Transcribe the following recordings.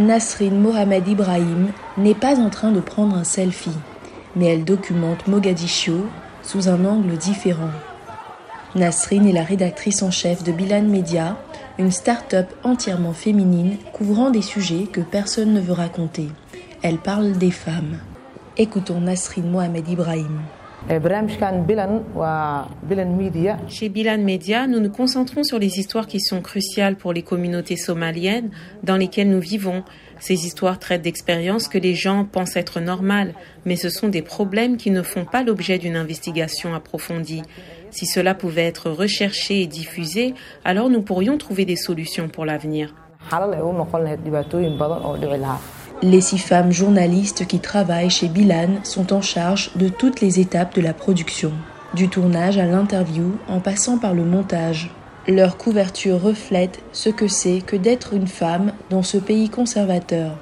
Nasrin Mohamed Ibrahim n'est pas en train de prendre un selfie, mais elle documente Mogadiscio sous un angle différent. Nasrin est la rédactrice en chef de Bilan Media, une start-up entièrement féminine couvrant des sujets que personne ne veut raconter. Elle parle des femmes. Écoutons Nasrin Mohamed Ibrahim. Chez Bilan Media, nous nous concentrons sur les histoires qui sont cruciales pour les communautés somaliennes dans lesquelles nous vivons. Ces histoires traitent d'expériences que les gens pensent être normales, mais ce sont des problèmes qui ne font pas l'objet d'une investigation approfondie. Si cela pouvait être recherché et diffusé, alors nous pourrions trouver des solutions pour l'avenir. Les six femmes journalistes qui travaillent chez Bilan sont en charge de toutes les étapes de la production, du tournage à l'interview en passant par le montage. Leur couverture reflète ce que c'est que d'être une femme dans ce pays conservateur,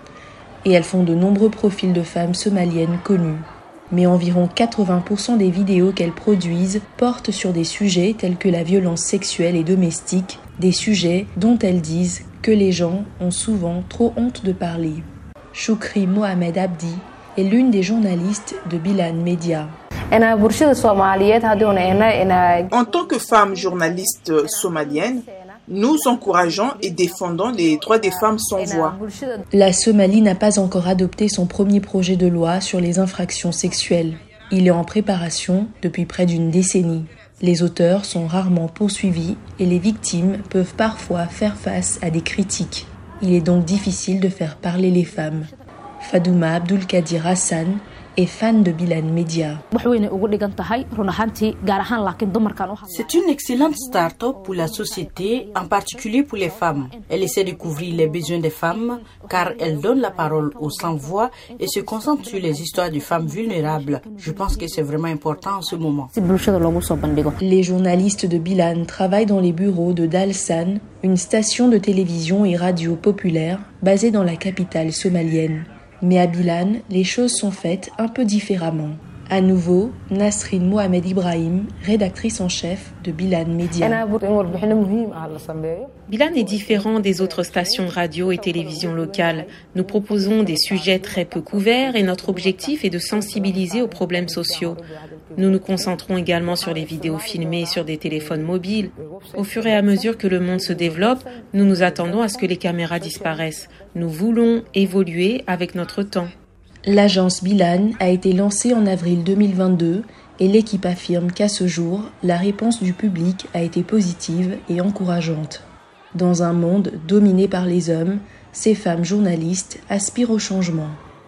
et elles font de nombreux profils de femmes somaliennes connues. Mais environ 80% des vidéos qu'elles produisent portent sur des sujets tels que la violence sexuelle et domestique, des sujets dont elles disent que les gens ont souvent trop honte de parler. Choukri Mohamed Abdi est l'une des journalistes de Bilan Media. En tant que femme journaliste somalienne, nous encourageons et défendons les droits des femmes sans voix. La Somalie n'a pas encore adopté son premier projet de loi sur les infractions sexuelles. Il est en préparation depuis près d'une décennie. Les auteurs sont rarement poursuivis et les victimes peuvent parfois faire face à des critiques. Il est donc difficile de faire parler les femmes. Fadouma Abdulkadir Hassan est fan de Bilan Media. C'est une excellente start-up pour la société, en particulier pour les femmes. Elle essaie de couvrir les besoins des femmes car elle donne la parole aux sans-voix et se concentre sur les histoires de femmes vulnérables. Je pense que c'est vraiment important en ce moment. Les journalistes de Bilan travaillent dans les bureaux de Dalsan, une station de télévision et radio populaire basée dans la capitale somalienne. Mais à Bilan, les choses sont faites un peu différemment. À nouveau, Nasrin Mohamed Ibrahim, rédactrice en chef de Bilan Media. Bilan est différent des autres stations de radio et télévision locales. Nous proposons des sujets très peu couverts et notre objectif est de sensibiliser aux problèmes sociaux. Nous nous concentrons également sur les vidéos filmées sur des téléphones mobiles. Au fur et à mesure que le monde se développe, nous nous attendons à ce que les caméras disparaissent. Nous voulons évoluer avec notre temps. L'agence Bilan a été lancée en avril 2022 et l'équipe affirme qu'à ce jour, la réponse du public a été positive et encourageante. Dans un monde dominé par les hommes, ces femmes journalistes aspirent au changement.